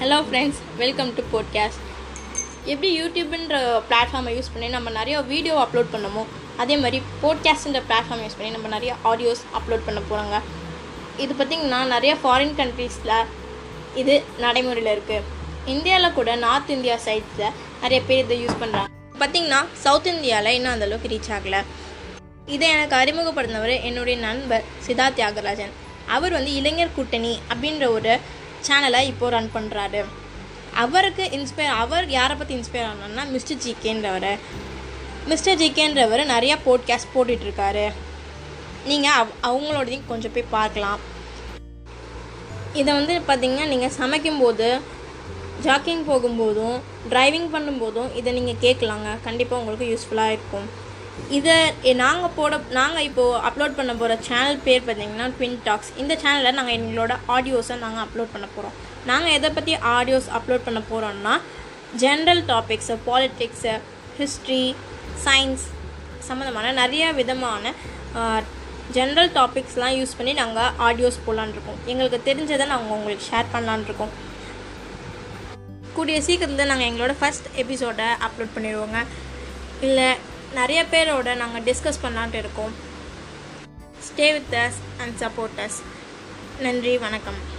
Hello friends welcome to podcast எப்படி யூடியூப்ன்ற பிளாட்ஃபார்மை use பண்ணி நம்ம நிறைய வீடியோ அப்லோட் பண்ணமோ அதே மாதிரி போட்காஸ்ட்ன்ற பிளாட்ஃபார்ம் யூஸ் பண்ணி நம்ம நிறைய ஆடியோஸ் அப்லோட் பண்ண போகிறோங்க இது பார்த்திங்கன்னா நிறைய ஃபாரின் கண்ட்ரீஸில் இது நடைமுறையில் இருக்குது இந்தியாவில் கூட நார்த் இந்தியா சைட்ஸில் நிறைய பேர் இதை யூஸ் பண்ணுறாங்க பார்த்திங்கன்னா சவுத் இந்தியாவில் இன்னும் அந்தளவுக்கு ரீச் ஆகலை. இதை எனக்கு அறிமுகப்படுத்தினவர் என்னுடைய நண்பர் சிதா தியாகராஜன். அவர் வந்து இளைஞர் கூட்டணி அப்படின்ற ஒரு சேனலை இப்போது ரன் பண்ணுறாரு அவருக்கு இன்ஸ்பயர் அவர் யாரை பற்றி இன்ஸ்பயர் ஆனார்னா மிஸ்டர் ஜிகேன்றவர் மிஸ்டர் ஜிகேன்றவர் நிறையா போட்காஸ்ட் போட்டுட்ருக்காரு. நீங்கள் அவ் அவங்களோடதையும் கொஞ்சம் போய் பார்க்கலாம். இதை வந்து பார்த்திங்கன்னா நீங்கள் சமைக்கும்போது ஜாக்கிங் போகும்போதும் டிரைவிங் பண்ணும்போதும் இதை நீங்கள் கேட்கலாங்க. கண்டிப்பாக உங்களுக்கு யூஸ்ஃபுல்லாக இருக்கும். இதை நாங்கள் போட நாங்கள் இப்போது அப்லோட் பண்ண போகிற சேனல் பேர் பார்த்தீங்கன்னா ட்வின் டாக்ஸ் இந்த சேனலில் நாங்கள் எங்களோட ஆடியோஸை நாங்கள் அப்லோட் பண்ண போகிறோம் நாங்கள் எதை பற்றி ஆடியோஸ் அப்லோட் பண்ண போகிறோம்னா general topics politics history science சம்மந்தமான நிறைய விதமான ஜென்ரல் டாபிக்ஸ்லாம் யூஸ் பண்ணி நாங்கள் ஆடியோஸ் போடலான் இருக்கோம். எங்களுக்கு தெரிஞ்சதை நாங்கள் உங்களுக்கு ஷேர் பண்ணலான்ருக்கோம் கூடிய சீக்கிரத்தில் நாங்கள் எங்களோட ஃபஸ்ட் எபிசோடை அப்லோட் பண்ணிடுவோங்க. இல்லை நிறைய பேரோட நாங்கள் டிஸ்கஸ் பண்ணலான்ட்டு இருக்கோம். Stay with us and support us நன்றி வணக்கம்.